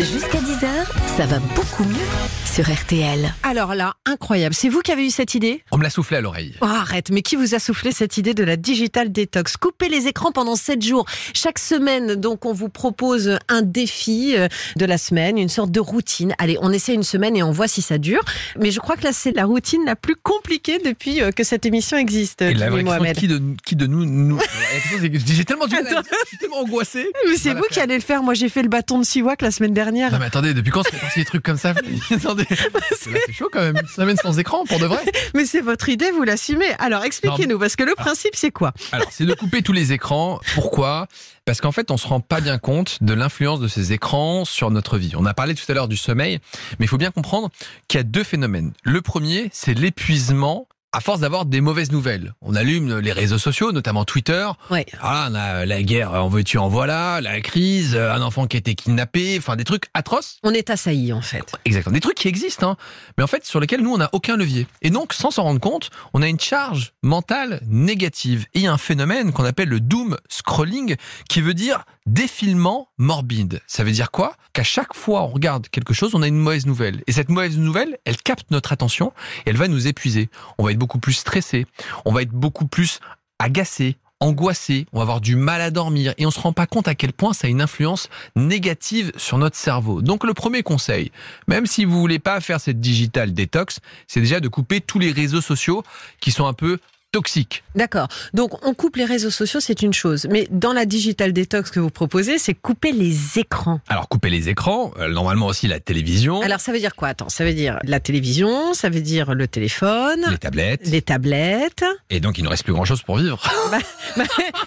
Jusqu'à 10h, ça va beaucoup mieux sur RTL. Alors là, incroyable. C'est vous qui avez eu cette idée? On me l'a soufflé à l'oreille. Oh, arrête, mais qui vous a soufflé cette idée de la digital détox? Couper les écrans pendant 7 jours. Chaque semaine, donc, on vous propose un défi euh, de la semaine, une sorte de routine. Allez, on essaie une semaine et on voit si ça dure. Mais je crois que là, c'est la routine la plus compliquée depuis euh, que cette émission existe. Et la vraie question, Mohamed. qui de, qui de nous. nous... J'ai tellement du mal à le dire, je suis tellement angoissé. Mais c'est va vous qui allez le faire. Moi, j'ai fait le bâton de Siwak la semaine dernière. Non mais attendez, depuis quand on se fait passer des trucs comme ça Attendez, c'est chaud quand même. Une semaine sans écran, pour de vrai. Mais c'est votre idée, vous l'assumez. Alors, expliquez-nous, parce que le principe, c'est quoi? Alors, c'est de couper tous les écrans. Pourquoi? Parce qu'en fait, on se rend pas bien compte de l'influence de ces écrans sur notre vie. On a parlé tout à l'heure du sommeil, mais il faut bien comprendre qu'il y a deux phénomènes. Le premier, c'est l'épuisement à force d'avoir des mauvaises nouvelles. On allume les réseaux sociaux, notamment Twitter. Ouais. Ah, on a la guerre, en veux-tu, en voilà, la crise, un enfant qui a été kidnappé, enfin des trucs atroces. On est assailli, en fait. Exactement. Des trucs qui existent, hein, mais en fait sur lesquels nous on n'a aucun levier. Et donc sans s'en rendre compte, on a une charge mentale négative et un phénomène qu'on appelle le doom scrolling, qui veut dire défilement morbide. Ça veut dire quoi? Qu'à chaque fois on regarde quelque chose, on a une mauvaise nouvelle. Et cette mauvaise nouvelle, elle capte notre attention et elle va nous épuiser. On va être beaucoup plus stressé, on va être beaucoup plus agacé, angoissé, on va avoir du mal à dormir et on se rend pas compte à quel point ça a une influence négative sur notre cerveau. Donc le premier conseil, même si vous voulez pas faire cette digital détox, c'est déjà de couper tous les réseaux sociaux qui sont un peu toxiques. D'accord. Donc, on coupe les réseaux sociaux, c'est une chose. Mais dans la digital détox que vous proposez, c'est couper les écrans. Alors couper les écrans, euh, normalement aussi la télévision, Alors, ça veut dire quoi? Attends, ça veut dire la télévision, ça veut dire le téléphone, les tablettes, les tablettes. et donc il ne reste plus grand chose pour vivre. Bah,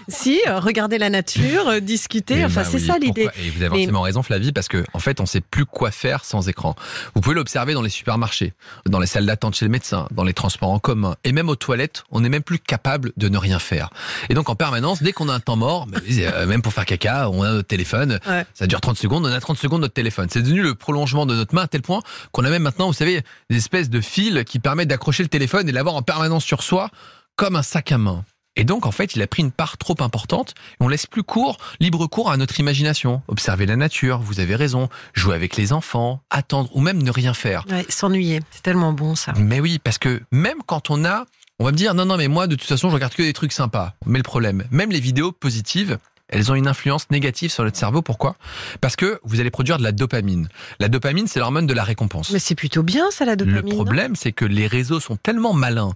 si, euh, regarder la nature, euh, discuter, Mais enfin, bah c'est oui, ça l'idée. Et vous avez Mais- forcément raison, Flavie, parce que en fait, on sait plus quoi faire sans écran. Vous pouvez l'observer dans les supermarchés, dans les salles d'attente chez le médecin, dans les transports en commun, et même aux toilettes, on n'est même plus capable de ne rien faire. Et donc, en permanence, dès qu'on a un temps mort, bah, euh, même pour faire caca, on a notre téléphone. Ouais. Ça dure 30 secondes, on a 30 secondes notre téléphone. C'est devenu le prolongement de notre main à tel point qu'on a même maintenant, vous savez, des espèces de fils qui permettent d'accrocher le téléphone et l'avoir en permanence sur soi, comme un sac à main. Et donc, en fait, il a pris une part trop importante. On laisse plus court, libre cours à notre imagination. Observer la nature, vous avez raison. Jouer avec les enfants, attendre ou même ne rien faire. Ouais, S'ennuyer, c'est tellement bon ça. Mais oui, parce que même quand on a, on va me dire, non, non, mais moi, de toute façon, je regarde que des trucs sympas. Mais le problème, même les vidéos positives, elles ont une influence négative sur notre cerveau. Pourquoi? Parce que vous allez produire de la dopamine. La dopamine, c'est l'hormone de la récompense. Mais c'est plutôt bien ça, la dopamine. Le problème, c'est que les réseaux sont tellement malins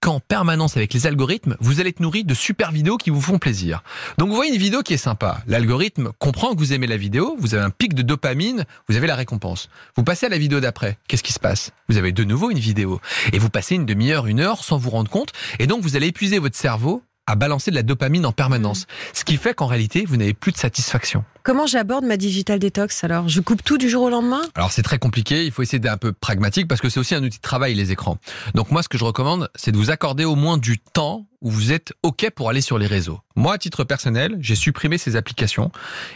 qu'en permanence avec les algorithmes, vous allez être nourri de super vidéos qui vous font plaisir. Donc vous voyez une vidéo qui est sympa. L'algorithme comprend que vous aimez la vidéo, vous avez un pic de dopamine, vous avez la récompense. Vous passez à la vidéo d'après. Qu'est-ce qui se passe? Vous avez de nouveau une vidéo. Et vous passez une demi-heure, une heure sans vous rendre compte. Et donc vous allez épuiser votre cerveau à balancer de la dopamine en permanence. Ce qui fait qu'en réalité, vous n'avez plus de satisfaction. Comment j'aborde ma digital détox alors? Je coupe tout du jour au lendemain? Alors c'est très compliqué, il faut essayer d'être un peu pragmatique parce que c'est aussi un outil de travail les écrans. Donc moi ce que je recommande c'est de vous accorder au moins du temps où vous êtes OK pour aller sur les réseaux. Moi à titre personnel, j'ai supprimé ces applications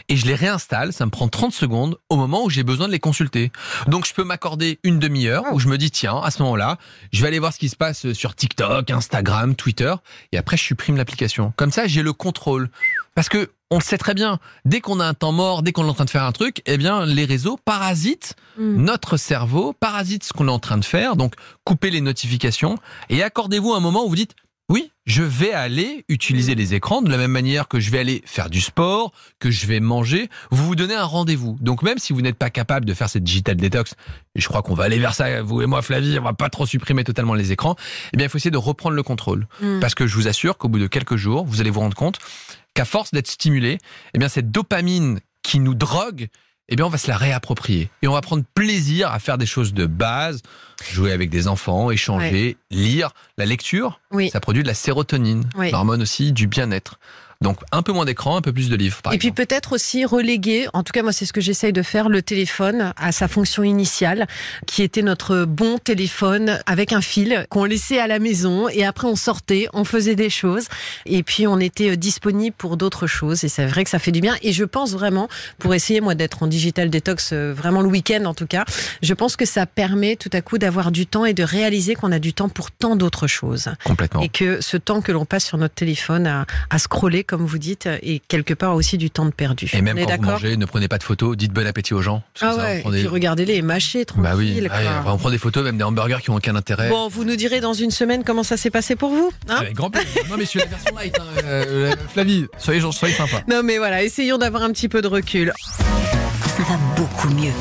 et je les réinstalle, ça me prend 30 secondes au moment où j'ai besoin de les consulter. Donc je peux m'accorder une demi-heure où je me dis tiens, à ce moment-là, je vais aller voir ce qui se passe sur TikTok, Instagram, Twitter et après je supprime l'application. Comme ça, j'ai le contrôle. Parce que on le sait très bien, dès qu'on a un temps mort, dès qu'on est en train de faire un truc, eh bien les réseaux parasitent Hmm. notre cerveau, parasitent ce qu'on est en train de faire, donc coupez les notifications et accordez-vous un moment où vous dites oui, je vais aller utiliser les écrans de la même manière que je vais aller faire du sport, que je vais manger. Vous vous donnez un rendez-vous. Donc même si vous n'êtes pas capable de faire cette digital détox, et je crois qu'on va aller vers ça, vous et moi Flavie, on va pas trop supprimer totalement les écrans, eh bien il faut essayer de reprendre le contrôle. Hmm. Parce que je vous assure qu'au bout de quelques jours, vous allez vous rendre compte qu'à force d'être stimulé, eh bien cette dopamine qui nous drogue, eh bien on va se la réapproprier et on va prendre plaisir à faire des choses de base, jouer avec des enfants, échanger, lire, la lecture, Oui. ça produit de la sérotonine, Oui. l'hormone aussi du bien-être. Donc un peu moins d'écran, un peu plus de livres par Et puis peut-être aussi reléguer, en tout cas moi c'est ce que j'essaye de faire, le téléphone à sa fonction initiale, qui était notre bon téléphone avec un fil qu'on laissait à la maison. Et après on sortait, on faisait des choses. Et puis on était euh, disponible pour d'autres choses. Et c'est vrai que ça fait du bien. Et je pense vraiment, pour essayer moi d'être en digital détox euh, vraiment le week-end en tout cas, je pense que ça permet tout à coup d'avoir du temps et de réaliser qu'on a du temps pour tant d'autres choses. Complètement. et que ce temps que l'on passe sur notre téléphone à, à scroller comme vous dites, et quelque part aussi du temps de perdu. Et même On quand vous mangez, ne prenez pas de photos, dites bon appétit aux gens. parce que Ah ça, on ouais, et puis regardez-les mâchés, tranquille. Bah oui, quoi. ouais, on prend des photos, même des hamburgers qui ont aucun intérêt. Bon, vous nous direz dans une semaine comment ça s'est passé pour vous. hein Avec grand plaisir. Non mais je suis la version light, hein, euh, euh, Flavie, soyez, soyez sympa. non mais voilà, essayons d'avoir un petit peu de recul. Ça va beaucoup mieux.